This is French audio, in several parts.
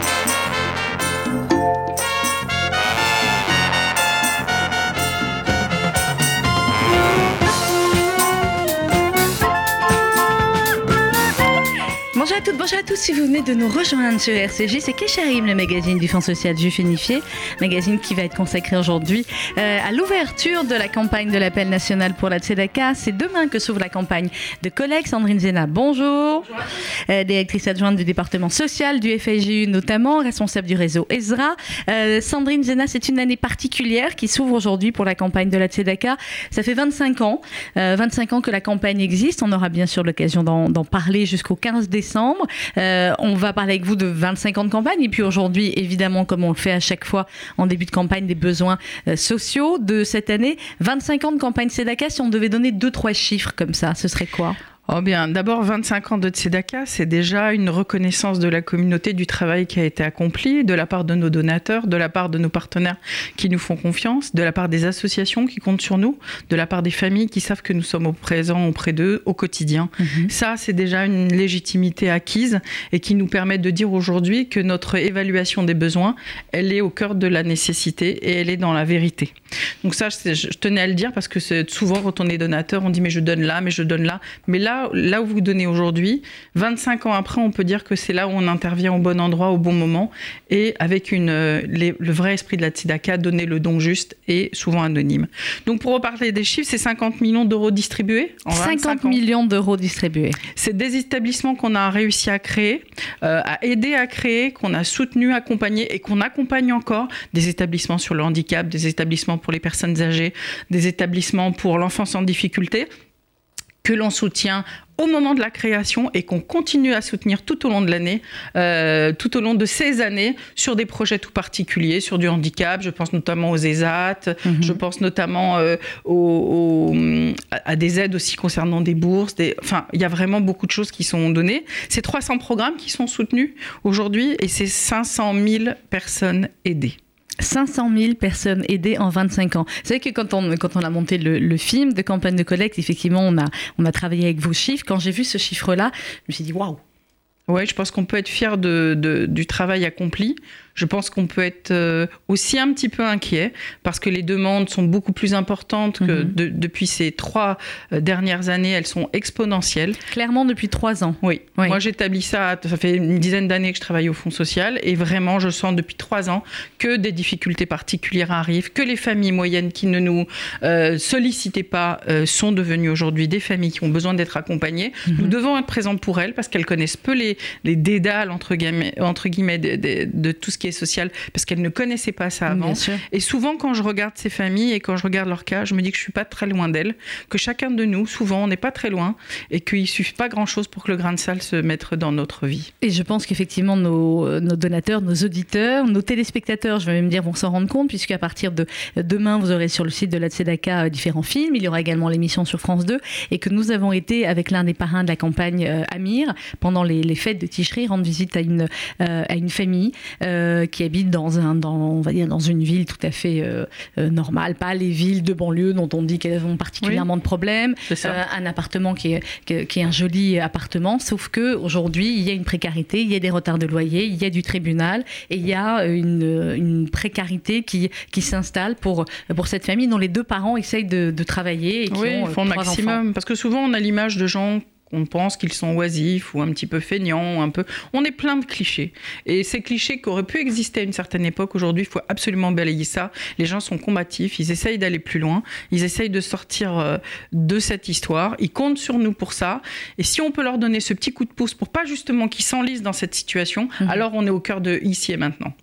Bonjour à toutes, bonjour à tous. Si vous venez de nous rejoindre sur RCJ, c'est Kesharim, le magazine du Fonds social Juif Unifié, magazine qui va être consacré aujourd'hui euh, à l'ouverture de la campagne de l'appel national pour la Tzedaka. C'est demain que s'ouvre la campagne de collègues. Sandrine Zena, bonjour. Euh, directrice adjointe du département social du FIJU notamment, responsable du réseau Ezra. Euh, Sandrine Zena, c'est une année particulière qui s'ouvre aujourd'hui pour la campagne de la Tzedaka. Ça fait 25 ans, 25 ans que la campagne existe. On aura bien sûr l'occasion d'en parler jusqu'au 15 décembre. Euh, on va parler avec vous de 25 ans de campagne. Et puis aujourd'hui, évidemment, comme on le fait à chaque fois en début de campagne, des besoins euh, sociaux de cette année. 25 ans de campagne Sedaka, si on devait donner deux, trois chiffres comme ça, ce serait quoi? Oh bien, d'abord 25 ans de Tzedaka, c'est déjà une reconnaissance de la communauté du travail qui a été accompli, de la part de nos donateurs, de la part de nos partenaires qui nous font confiance, de la part des associations qui comptent sur nous, de la part des familles qui savent que nous sommes au présent auprès d'eux au quotidien. Mhm. Ça, c'est déjà une légitimité acquise et qui nous permet de dire aujourd'hui que notre évaluation des besoins, elle est au cœur de la nécessité et elle est dans la vérité. Donc ça, je tenais à le dire parce que souvent quand on est donateur, on dit mais je donne là, mais je donne là, mais là là, où vous donnez aujourd'hui, 25 ans après, on peut dire que c'est là où on intervient au bon endroit, au bon moment, et avec une, euh, le vrai esprit de la Tzedaka, donner le don juste et souvent anonyme. Donc pour reparler des chiffres, c'est 50 millions d'euros distribués. En 50 millions d'euros distribués. C'est des établissements qu'on a réussi à créer, euh, à aider à créer, qu'on a soutenu, accompagné et qu'on accompagne encore. Des établissements sur le handicap, des établissements pour les personnes âgées, des établissements pour l'enfance en difficulté que l'on soutient au moment de la création et qu'on continue à soutenir tout au long de l'année, euh, tout au long de ces années, sur des projets tout particuliers, sur du handicap. Je pense notamment aux ESAT, mhm. je pense notamment euh, à des aides aussi concernant des bourses. Des, enfin, il y a vraiment beaucoup de choses qui sont données. C'est 300 programmes qui sont soutenus aujourd'hui et c'est 500 000 personnes aidées. 500 000 personnes aidées en 25 ans. C'est vrai que quand on, quand on a monté le, film de campagne de collecte, effectivement, on a, on a travaillé avec vos chiffres. Quand j'ai vu ce chiffre-là, je me suis dit, waouh! Oui, je pense qu'on peut être fier de, du travail accompli. Je pense qu'on peut être euh, aussi un petit peu inquiet parce que les demandes sont beaucoup plus importantes que mhm. depuis ces trois euh, dernières années. Elles sont exponentielles. Clairement depuis trois ans. Oui. Moi, j'établis ça. Ça fait une dizaine d'années que je travaille au Fonds social et vraiment, je sens depuis trois ans que des difficultés particulières arrivent, que les familles moyennes qui ne nous euh, sollicitaient pas sont devenues aujourd'hui des familles qui ont besoin d'être accompagnées. Mhm. Nous devons être présents pour elles parce qu'elles connaissent peu les, les dédales entre guillemets, entre guillemets de, de tout ce qui est sociale parce qu'elles ne connaissaient pas ça avant. Et souvent, quand je regarde ces familles et quand je regarde leur cas, je me dis que je suis pas très loin d'elles, que chacun de nous, souvent, on n'est pas très loin et qu'il suffit pas grand-chose pour que le grain de sel se mette dans notre vie. Et je pense qu'effectivement, nos, nos, donateurs, nos auditeurs, nos téléspectateurs, je vais même dire, vont s'en rendre compte puisqu'à partir de demain, vous aurez sur le site de la Tzedaka euh, différents films. Il y aura également l'émission sur France 2 et que nous avons été avec l'un des parrains de la campagne euh, Amir pendant les, fêtes de Ticherie rendre visite à une, euh, à une famille euh, qui habite dans, un, dans, on va dire dans une ville tout à fait euh, normale, pas les villes de banlieue dont on dit qu'elles ont particulièrement de problèmes, un appartement qui est, qui est un joli appartement, sauf que aujourd'hui il y a une précarité, il y a des retards de loyer, il y a du tribunal et il y a une, une précarité qui, qui s'installe pour, pour cette famille dont les deux parents essayent de, de travailler et qui oui, font le maximum. Parce que souvent on a l'image de gens on pense qu'ils sont oisifs ou un petit peu feignants, un peu. On est plein de clichés. Et ces clichés qui auraient pu exister à une certaine époque, aujourd'hui, il faut absolument balayer ça. Les gens sont combatifs, ils essayent d'aller plus loin, ils essayent de sortir euh, de cette histoire, ils comptent sur nous pour ça. Et si on peut leur donner ce petit coup de pouce pour pas justement qu'ils s'enlisent dans cette situation, mhm. alors on est au cœur de ici et maintenant.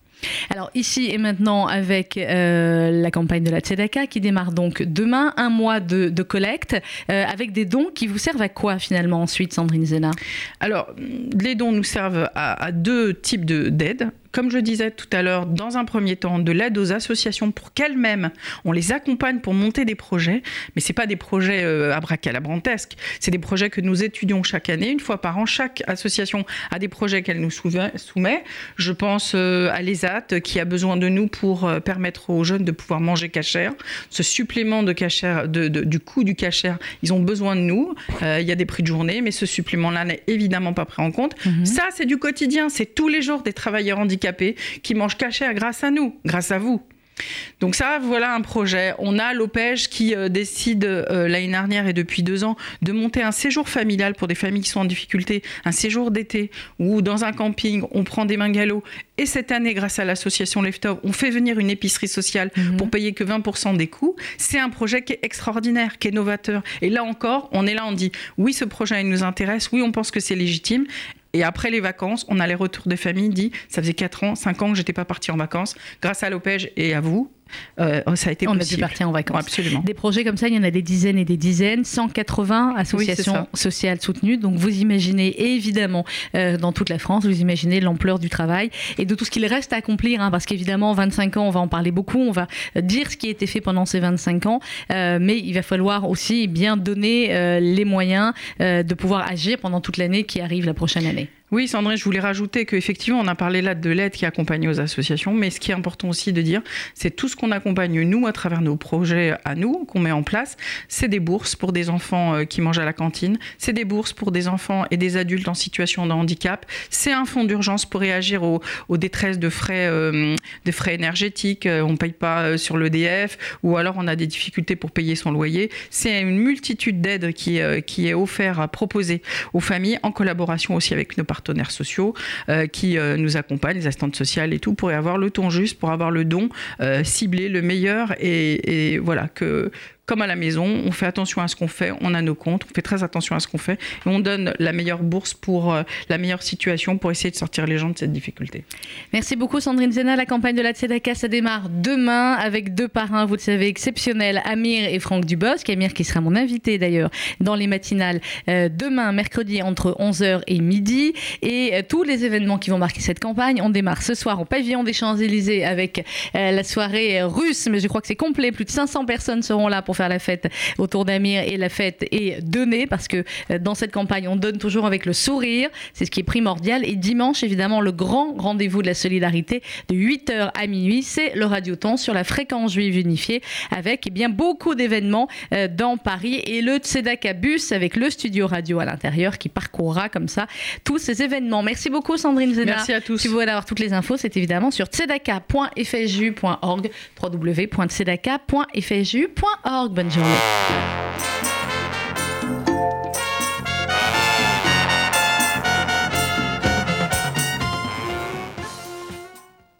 Alors ici et maintenant avec euh, la campagne de la Tzedaka qui démarre donc demain, un mois de, collecte euh, avec des dons qui vous servent à quoi finalement ensuite Sandrine Zena? Alors les dons nous servent à, à deux types d'aides comme je disais tout à l'heure, dans un premier temps, de l'aide aux associations pour qu'elles-mêmes, on les accompagne pour monter des projets, mais ce pas des projets euh, abracalabrantesques, c'est des projets que nous étudions chaque année, une fois par an. Chaque association a des projets qu'elle nous soumet. Je pense euh, à l'ESAT qui a besoin de nous pour euh, permettre aux jeunes de pouvoir manger cachère. Ce supplément de cachère, de, du coût du cachère, ils ont besoin de nous. Euh, il y a des prix de journée, mais ce supplément-là n'est évidemment pas pris en compte. Mhm. Ça, c'est du quotidien, c'est tous les jours des travailleurs handicapés handicapés qui mangent cachère grâce à nous, grâce à vous. Donc ça, voilà un projet. On a l'OPEJ qui euh, décide euh, l'année dernière et depuis deux ans de monter un séjour familial pour des familles qui sont en difficulté, un séjour d'été où dans un camping on prend des bungalows et cette année grâce à l'association Leftover on fait venir une épicerie sociale mhm. pour payer que 20% des coûts. C'est un projet qui est extraordinaire, qui est novateur. Et là encore, on est là, on dit oui ce projet il nous intéresse, oui on pense que c'est légitime et après les vacances, on a les retours de famille dit ça faisait 4 ans, 5 ans que j'étais pas partie en vacances. Grâce à l'OPEJ et à vous, euh, ça a été on possible. On a pu partir en vacances. absolument. Des projets comme ça, il y en a des dizaines et des dizaines, 180 associations sociales soutenues. Donc vous imaginez évidemment euh, dans toute la France, vous imaginez l'ampleur du travail et de tout ce qu'il reste à accomplir, hein, parce qu'évidemment 25 ans, on va en parler beaucoup, on va dire ce qui a été fait pendant ces 25 ans, euh, mais il va falloir aussi bien donner les moyens de pouvoir agir pendant toute l'année qui arrive la prochaine année. Oui, Sandrine, je voulais rajouter qu'effectivement, on a parlé là de l'aide qui accompagne aux associations, mais ce qui est important aussi de dire, c'est tout ce qu'on accompagne, nous, à travers nos projets à nous, qu'on met en place, c'est des bourses pour des enfants euh, qui mangent à la cantine, c'est des bourses pour des enfants et des adultes en situation de handicap, c'est un fonds d'urgence pour réagir aux, détresses de frais, euh, frais énergétiques, euh, on ne paye pas sur l'EDF, ou alors on a des difficultés pour payer son loyer. C'est une multitude d'aides qui, qui est offerte à proposer aux familles en collaboration aussi avec nos partenaires partenaires sociaux euh, qui euh, nous accompagnent, les assistantes sociales et tout, pour avoir le ton juste, pour avoir le don euh, ciblé, le meilleur, et, et voilà, que, comme à la maison, on fait attention à ce qu'on fait, on a nos comptes, on fait très attention à ce qu'on fait, et on donne la meilleure bourse pour euh, la meilleure situation pour essayer de sortir les gens de cette difficulté. Merci beaucoup Sandrine Zena. La campagne de la Tzedaka, ça démarre demain avec deux parrains, vous le savez, exceptionnels, Amir et Franck Dubosc. Amir qui sera mon invité d'ailleurs dans les matinales euh, demain, mercredi, entre 11h et midi. Et euh, tous les événements qui vont marquer cette campagne, on démarre ce soir au pavillon des Champs-Élysées avec la soirée russe, mais je crois que c'est complet. Plus de 500 personnes seront là pour faire la fête autour d'Amir et la fête est donnée parce que euh, dans cette campagne, on donne toujours avec le sourire. C'est ce qui est primordial. Et dimanche, évidemment, le grand rendez-vous de la solidarité de 8h à minuit, c'est le Radioton sur la fréquence juive unifiée avec eh bien beaucoup d'événements euh, dans Paris et le Tzedaka Bus avec le studio radio à l'intérieur qui parcourra comme ça tous ces événements. Merci beaucoup Sandrine Zena. Merci à tous. Si vous voulez avoir toutes les infos, c'est évidemment sur tzedaka.fju.org ik ben Johnny.